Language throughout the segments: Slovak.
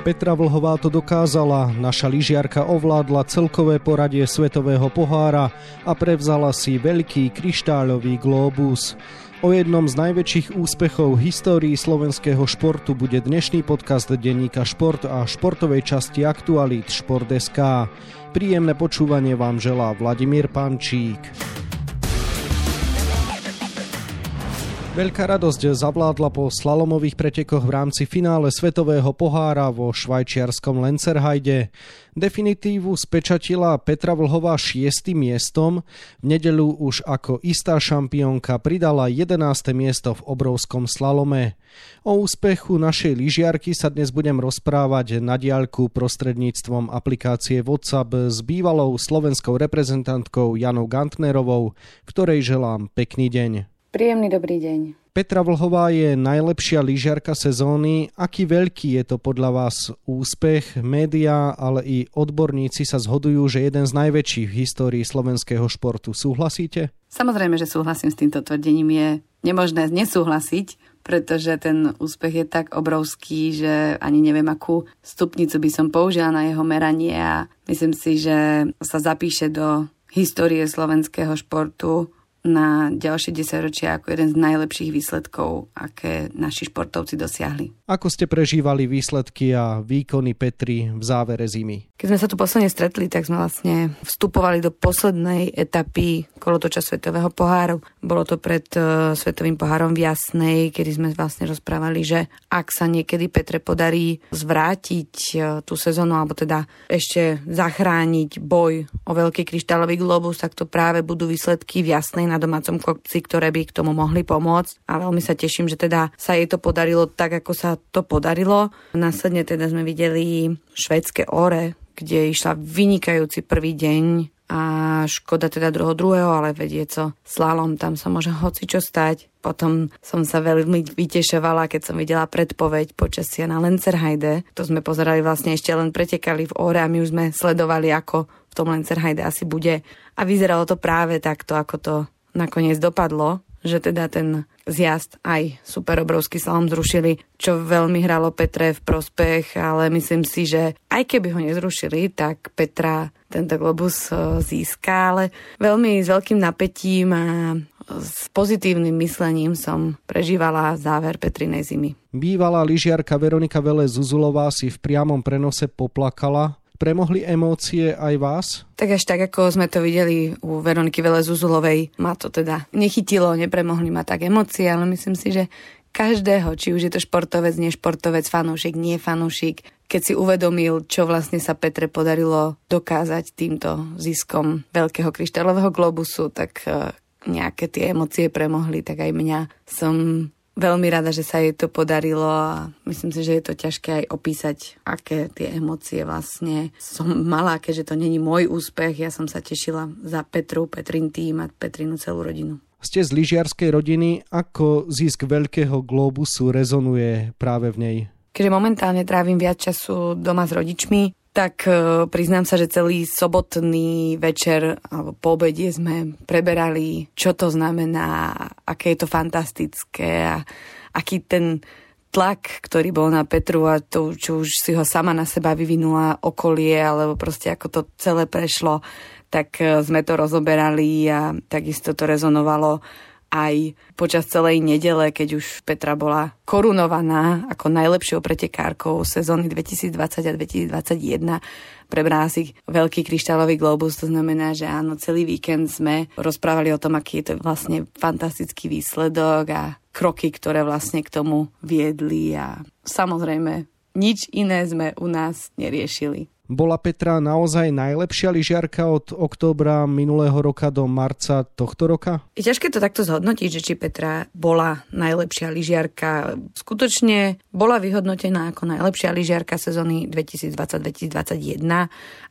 Petra Vlhová to dokázala, naša lyžiarka ovládla celkové poradie Svetového pohára a prevzala si veľký kryštáľový globus. O jednom z najväčších úspechov v histórii slovenského športu bude dnešný podcast denníka Šport a športovej časti Aktualit Šport.sk. Príjemné počúvanie vám želá Vladimír Pančík. Veľká radosť zavládla po slalomových pretekoch v rámci finále Svetového pohára vo švajčiarskom Lenzerheide. Definitívu spečatila Petra Vlhová šiestým miestom, v nedelu už ako istá šampiónka pridala 11. miesto v obrovskom slalome. O úspechu našej lyžiarky sa dnes budem rozprávať na diaľku prostredníctvom aplikácie WhatsApp s bývalou slovenskou reprezentantkou Janou Gantnerovou, ktorej želám pekný deň. Príjemný dobrý deň. Petra Vlhová je najlepšia lyžiarka sezóny. Aký veľký je to podľa vás úspech? Média, ale i odborníci sa zhodujú, že jeden z najväčších v histórii slovenského športu. Súhlasíte? Samozrejme, že súhlasím s týmto tvrdením. Je nemožné nesúhlasiť, pretože ten úspech je tak obrovský, že ani neviem, akú stupnicu by som použila na jeho meranie a myslím si, že sa zapíše do histórie slovenského športu na ďalšie 10 ročia ako jeden z najlepších výsledkov, aké naši športovci dosiahli. Ako ste prežívali výsledky a výkony Petri v závere zimy? Keď sme sa tu posledne stretli, tak sme vlastne vstupovali do poslednej etapy kolotoča Svetového poháru. Bolo to pred uh, Svetovým pohárom v Jasnej, kedy sme vlastne rozprávali, že ak sa niekedy Petre podarí zvrátiť uh, tú sezónu, alebo teda ešte zachrániť boj o veľký kryštálový globus, tak to práve budú výsledky v Jasnej na domácom kopci, ktoré by k tomu mohli pomôcť. A veľmi sa teším, že teda sa jej to podarilo tak, ako sa to podarilo. Následne teda sme videli švedské ore, kde išla vynikajúci prvý deň a škoda teda druho druhého, ale vedie co slalom, tam sa môže hoci čo stať. Potom som sa veľmi vytešovala, keď som videla predpoveď počasia na Lencerheide. To sme pozerali vlastne ešte len pretekali v ore a my už sme sledovali, ako v tom Lencerheide asi bude. A vyzeralo to práve takto, ako to nakoniec dopadlo, že teda ten zjazd aj super obrovský slalom zrušili, čo veľmi hralo Petre v prospech, ale myslím si, že aj keby ho nezrušili, tak Petra tento globus e, získa, ale veľmi s veľkým napätím a s pozitívnym myslením som prežívala záver Petrinej zimy. Bývalá lyžiarka Veronika Vele Zuzulová si v priamom prenose poplakala Premohli emócie aj vás? Tak až tak, ako sme to videli u Veroniky Vele Zuzulovej, ma to teda nechytilo, nepremohli ma tak emócie, ale myslím si, že každého, či už je to športovec, nešportovec, fanúšik, nie fanúšik, keď si uvedomil, čo vlastne sa Petre podarilo dokázať týmto ziskom veľkého kryštálového globusu, tak eh, nejaké tie emócie premohli, tak aj mňa som veľmi rada, že sa jej to podarilo a myslím si, že je to ťažké aj opísať, aké tie emócie vlastne som mala, keďže to není môj úspech. Ja som sa tešila za Petru, Petrin tým a Petrinu celú rodinu. Ste z lyžiarskej rodiny, ako zisk veľkého globusu rezonuje práve v nej? Keďže momentálne trávim viac času doma s rodičmi, tak e, priznám sa, že celý sobotný večer alebo po obede sme preberali, čo to znamená, aké je to fantastické a aký ten tlak, ktorý bol na Petru a to, čo už si ho sama na seba vyvinula okolie, alebo proste ako to celé prešlo, tak e, sme to rozoberali a takisto to rezonovalo aj počas celej nedele, keď už Petra bola korunovaná ako najlepšou pretekárkou sezóny 2020 a 2021. Prebrala si veľký kryštálový globus, to znamená, že áno, celý víkend sme rozprávali o tom, aký je to vlastne fantastický výsledok a kroky, ktoré vlastne k tomu viedli a samozrejme nič iné sme u nás neriešili. Bola Petra naozaj najlepšia lyžiarka od októbra minulého roka do marca tohto roka? Je ťažké to takto zhodnotiť, že či Petra bola najlepšia lyžiarka. Skutočne bola vyhodnotená ako najlepšia lyžiarka sezóny 2020-2021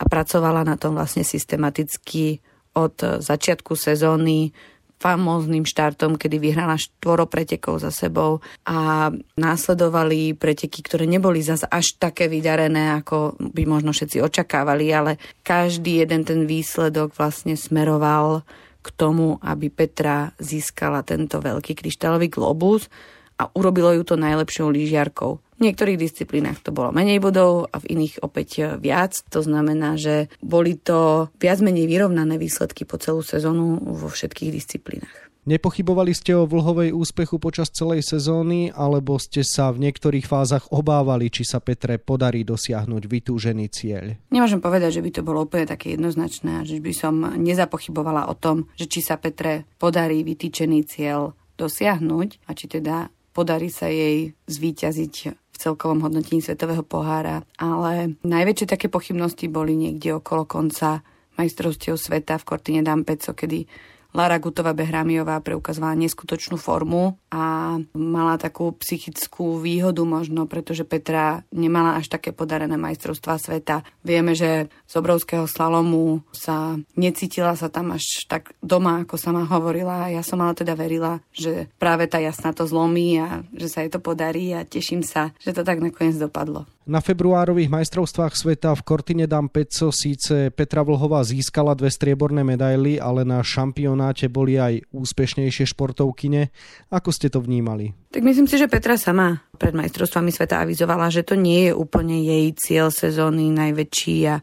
a pracovala na tom vlastne systematicky od začiatku sezóny famóznym štartom, kedy vyhrala štvoro pretekov za sebou a následovali preteky, ktoré neboli zase až také vydarené, ako by možno všetci očakávali, ale každý jeden ten výsledok vlastne smeroval k tomu, aby Petra získala tento veľký kryštálový globus a urobilo ju to najlepšou lyžiarkou. V niektorých disciplínach to bolo menej bodov a v iných opäť viac. To znamená, že boli to viac menej vyrovnané výsledky po celú sezónu vo všetkých disciplínach. Nepochybovali ste o vlhovej úspechu počas celej sezóny, alebo ste sa v niektorých fázach obávali, či sa Petre podarí dosiahnuť vytúžený cieľ? Nemôžem povedať, že by to bolo úplne také jednoznačné, že by som nezapochybovala o tom, že či sa Petre podarí vytýčený cieľ dosiahnuť a či teda podarí sa jej zvíťaziť v celkovom hodnotení Svetového pohára. Ale najväčšie také pochybnosti boli niekde okolo konca majstrovstiev sveta v Kortine Dampeco, kedy Lara Gutová Behrámiová preukazovala neskutočnú formu a mala takú psychickú výhodu možno, pretože Petra nemala až také podarené majstrovstvá sveta. Vieme, že z obrovského slalomu sa necítila sa tam až tak doma, ako sama hovorila. Ja som ale teda verila, že práve tá jasná to zlomí a že sa jej to podarí a teším sa, že to tak nakoniec dopadlo. Na februárových majstrovstvách sveta v Cortine d'Ampezzo síce Petra Vlhová získala dve strieborné medaily, ale na šampionáte boli aj úspešnejšie športovkyne. Ako ste to vnímali? Tak myslím si, že Petra sama pred majstrovstvami sveta avizovala, že to nie je úplne jej cieľ sezóny najväčší a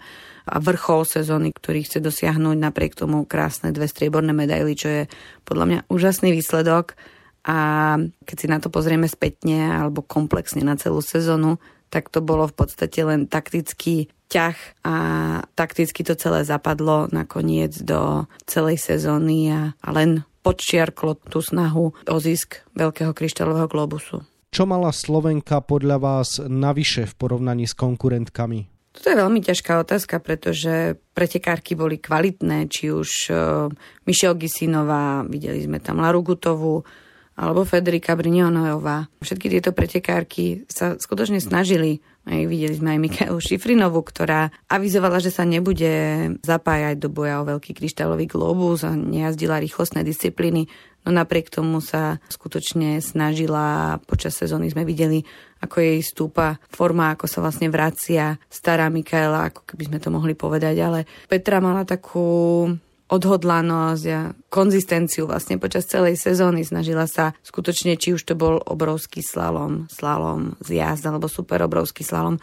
a vrchol sezóny, ktorý chce dosiahnuť napriek tomu krásne dve strieborné medaily, čo je podľa mňa úžasný výsledok. A keď si na to pozrieme spätne alebo komplexne na celú sezónu, tak to bolo v podstate len taktický ťah a takticky to celé zapadlo nakoniec do celej sezóny a, a len podčiarklo tú snahu o zisk Veľkého kryštálového globusu. Čo mala Slovenka podľa vás navyše v porovnaní s konkurentkami? Toto je veľmi ťažká otázka, pretože pretekárky boli kvalitné, či už uh, Michelle Gisinová, videli sme tam Laru Gutovú, alebo Federica Brignonojová. Všetky tieto pretekárky sa skutočne snažili. Aj videli sme aj Mikaelu Šifrinovú, ktorá avizovala, že sa nebude zapájať do boja o veľký kryštálový globus a nejazdila rýchlostné disciplíny. No napriek tomu sa skutočne snažila, počas sezóny sme videli, ako jej stúpa forma, ako sa vlastne vracia stará Mikaela, ako keby sme to mohli povedať, ale Petra mala takú odhodlanosť a konzistenciu vlastne počas celej sezóny. Snažila sa skutočne, či už to bol obrovský slalom, slalom z jazd alebo super obrovský slalom,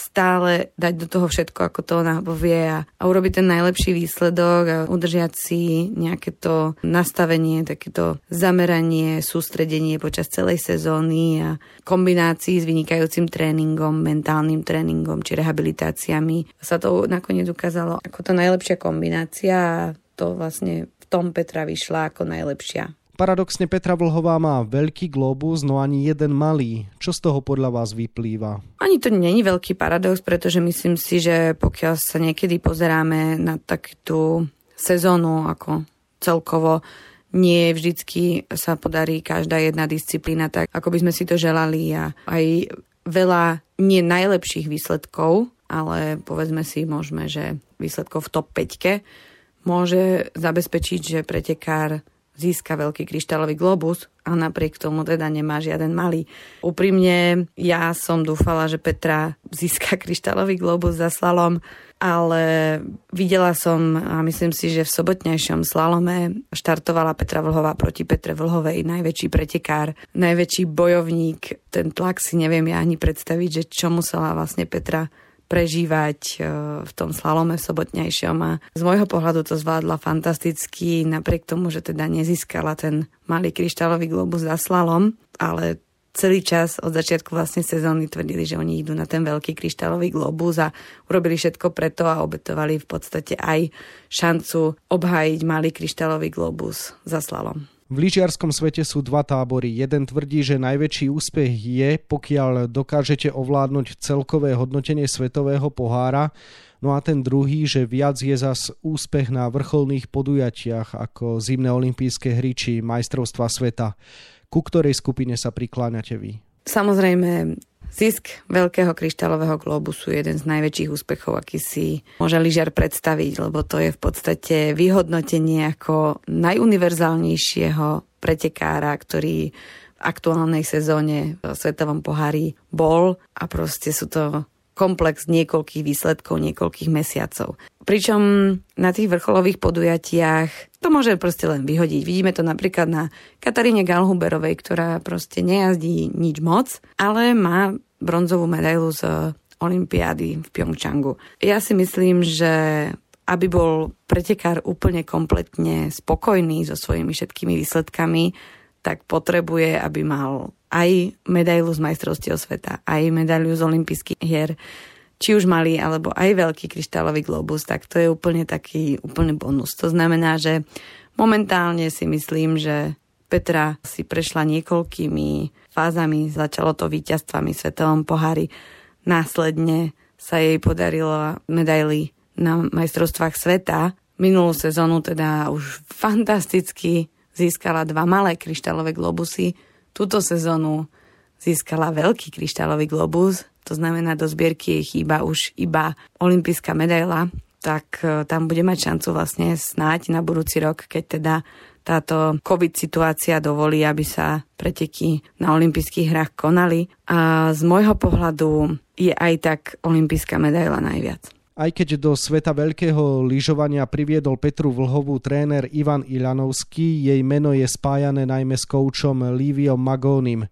stále dať do toho všetko, ako to ona povie a, a urobiť ten najlepší výsledok a udržiať si nejaké to nastavenie, takéto zameranie, sústredenie počas celej sezóny a kombinácii s vynikajúcim tréningom, mentálnym tréningom či rehabilitáciami sa to nakoniec ukázalo ako to najlepšia kombinácia a to vlastne v tom Petra vyšla ako najlepšia. Paradoxne Petra Vlhová má veľký globus, no ani jeden malý. Čo z toho podľa vás vyplýva? Ani to není veľký paradox, pretože myslím si, že pokiaľ sa niekedy pozeráme na takú sezónu ako celkovo, nie vždycky sa podarí každá jedna disciplína tak, ako by sme si to želali a aj veľa nie najlepších výsledkov, ale povedzme si môžeme, že výsledkov v top 5 môže zabezpečiť, že pretekár získa veľký kryštálový globus a napriek tomu teda nemá žiaden malý. Úprimne, ja som dúfala, že Petra získa kryštálový globus za slalom, ale videla som a myslím si, že v sobotnejšom slalome štartovala Petra Vlhová proti Petre Vlhovej, najväčší pretekár, najväčší bojovník. Ten tlak si neviem ja ani predstaviť, že čo musela vlastne Petra prežívať e, v tom slalome sobotnejšom a z môjho pohľadu to zvládla fantasticky, napriek tomu, že teda nezískala ten malý kryštálový globus za slalom, ale celý čas od začiatku vlastne sezóny tvrdili, že oni idú na ten veľký kryštálový globus a urobili všetko preto a obetovali v podstate aj šancu obhájiť malý kryštálový globus za slalom. V lyžiarskom svete sú dva tábory. Jeden tvrdí, že najväčší úspech je, pokiaľ dokážete ovládnuť celkové hodnotenie svetového pohára, no a ten druhý, že viac je zas úspech na vrcholných podujatiach ako zimné olympijské hry či majstrovstva sveta. Ku ktorej skupine sa prikláňate vy? Samozrejme, Zisk veľkého kryštálového globusu je jeden z najväčších úspechov, aký si môže lyžiar predstaviť, lebo to je v podstate vyhodnotenie ako najuniverzálnejšieho pretekára, ktorý v aktuálnej sezóne v Svetovom pohári bol. A proste sú to komplex niekoľkých výsledkov, niekoľkých mesiacov. Pričom na tých vrcholových podujatiach to môže proste len vyhodiť. Vidíme to napríklad na Kataríne Galhuberovej, ktorá proste nejazdí nič moc, ale má bronzovú medailu z Olympiády v Pyeongchangu. Ja si myslím, že aby bol pretekár úplne kompletne spokojný so svojimi všetkými výsledkami, tak potrebuje, aby mal aj medailu z majstrovstiev sveta, aj medailu z olympijských hier, či už malý, alebo aj veľký kryštálový globus, tak to je úplne taký úplný bonus. To znamená, že momentálne si myslím, že Petra si prešla niekoľkými fázami, začalo to víťazstvami Svetovom pohári, následne sa jej podarilo medaily na majstrovstvách sveta. Minulú sezónu teda už fantasticky získala dva malé kryštálové globusy. Túto sezónu získala veľký kryštálový globus, to znamená, do zbierky jej chýba už iba olimpijská medaila, tak e, tam bude mať šancu vlastne snáť na budúci rok, keď teda táto COVID situácia dovolí, aby sa preteky na olympijských hrách konali. A z môjho pohľadu je aj tak olympijská medaila najviac. Aj keď do sveta veľkého lyžovania priviedol Petru Vlhovú tréner Ivan Ilanovský, jej meno je spájané najmä s koučom Liviom Magónim.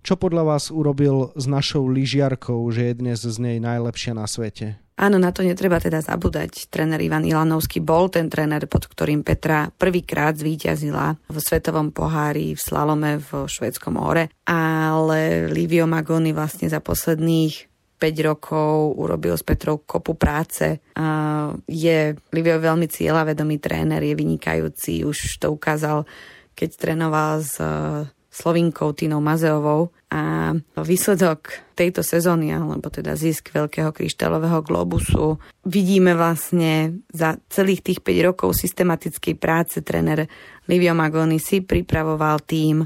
Čo podľa vás urobil s našou lyžiarkou, že je dnes z nej najlepšia na svete? Áno, na to netreba teda zabúdať. Tréner Ivan Ilanovský bol ten tréner, pod ktorým Petra prvýkrát zvíťazila v svetovom pohári v slalome v švedskom ore, ale Livio Magoni vlastne za posledných 5 rokov urobil s Petrou kopu práce. Je Livio veľmi cieľavedomý tréner, je vynikajúci, už to ukázal, keď trénoval s Slovinkou Tinou Mazeovou a výsledok tejto sezóny, alebo teda zisk Veľkého kryštálového globusu, vidíme vlastne za celých tých 5 rokov systematickej práce tréner Livio Magoni si pripravoval tým,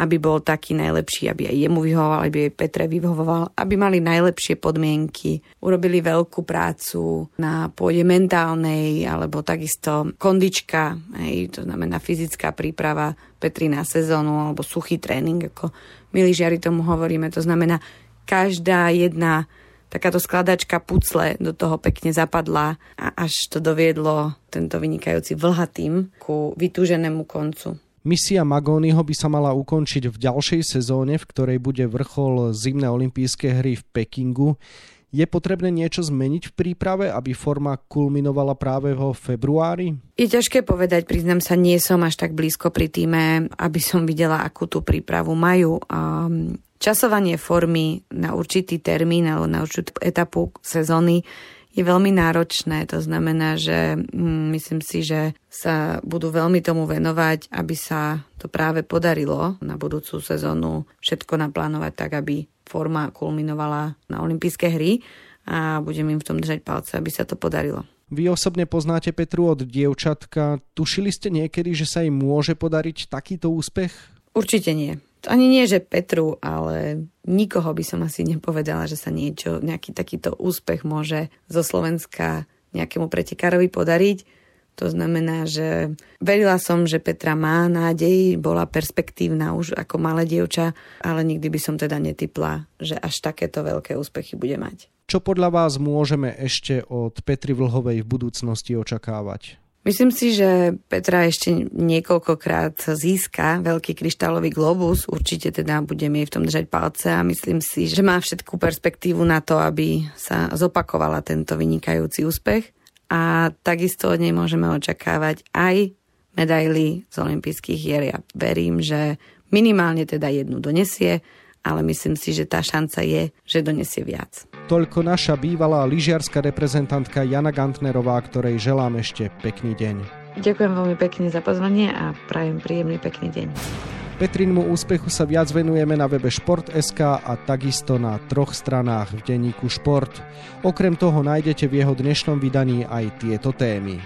aby bol taký najlepší, aby aj jemu vyhovoval, aby aj Petre vyhovoval, aby mali najlepšie podmienky, urobili veľkú prácu na pôde mentálnej alebo takisto kondička, hej, to znamená fyzická príprava Petri na sezónu alebo suchý tréning, ako my žiari tomu hovoríme. To znamená, každá jedna takáto skladačka pucle do toho pekne zapadla a až to doviedlo tento vynikajúci vlhatým ku vytúženému koncu. Misia Magóniho by sa mala ukončiť v ďalšej sezóne, v ktorej bude vrchol zimné olympijské hry v Pekingu. Je potrebné niečo zmeniť v príprave, aby forma kulminovala práve vo februári? Je ťažké povedať, priznám sa, nie som až tak blízko pri týme, aby som videla, akú tú prípravu majú. Časovanie formy na určitý termín alebo na určitú etapu sezóny je veľmi náročné. To znamená, že mm, myslím si, že sa budú veľmi tomu venovať, aby sa to práve podarilo na budúcu sezónu všetko naplánovať tak, aby forma kulminovala na olympijské hry a budem im v tom držať palce, aby sa to podarilo. Vy osobne poznáte Petru od dievčatka. Tušili ste niekedy, že sa im môže podariť takýto úspech? Určite nie ani nie, že Petru, ale nikoho by som asi nepovedala, že sa niečo, nejaký takýto úspech môže zo Slovenska nejakému pretekárovi podariť. To znamená, že verila som, že Petra má nádej, bola perspektívna už ako malé dievča, ale nikdy by som teda netypla, že až takéto veľké úspechy bude mať. Čo podľa vás môžeme ešte od Petry Vlhovej v budúcnosti očakávať? Myslím si, že Petra ešte niekoľkokrát získa veľký kryštálový globus. Určite teda budeme jej v tom držať palce a myslím si, že má všetkú perspektívu na to, aby sa zopakovala tento vynikajúci úspech. A takisto od nej môžeme očakávať aj medaily z olympijských hier. Ja verím, že minimálne teda jednu donesie ale myslím si, že tá šanca je, že donesie viac. Toľko naša bývalá lyžiarská reprezentantka Jana Gantnerová, ktorej želám ešte pekný deň. Ďakujem veľmi pekne za pozvanie a prajem príjemný pekný deň. Petrinmu úspechu sa viac venujeme na webe Šport.sk a takisto na troch stranách v denníku Šport. Okrem toho nájdete v jeho dnešnom vydaní aj tieto témy.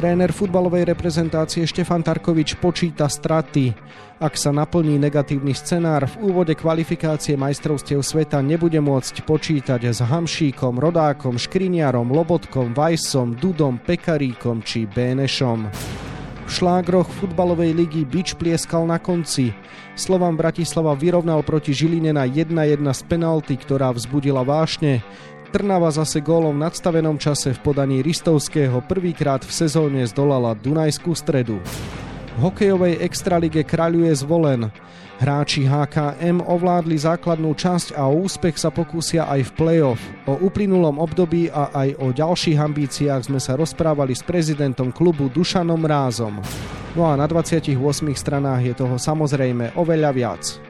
Tréner futbalovej reprezentácie Štefan Tarkovič počíta straty. Ak sa naplní negatívny scenár, v úvode kvalifikácie majstrovstiev sveta nebude môcť počítať s Hamšíkom, Rodákom, Škriniarom, Lobotkom, Vajsom, Dudom, Pekaríkom či Bénešom. V šlágroch futbalovej ligy Bič plieskal na konci. Slovan Bratislava vyrovnal proti Žiline na 1-1 z penalty, ktorá vzbudila vášne. Trnava zase gólom v nadstavenom čase v podaní Ristovského prvýkrát v sezóne zdolala Dunajskú stredu. V hokejovej extralige kráľuje zvolen. Hráči HKM ovládli základnú časť a o úspech sa pokúsia aj v play-off. O uplynulom období a aj o ďalších ambíciách sme sa rozprávali s prezidentom klubu Dušanom Rázom. No a na 28 stranách je toho samozrejme oveľa viac.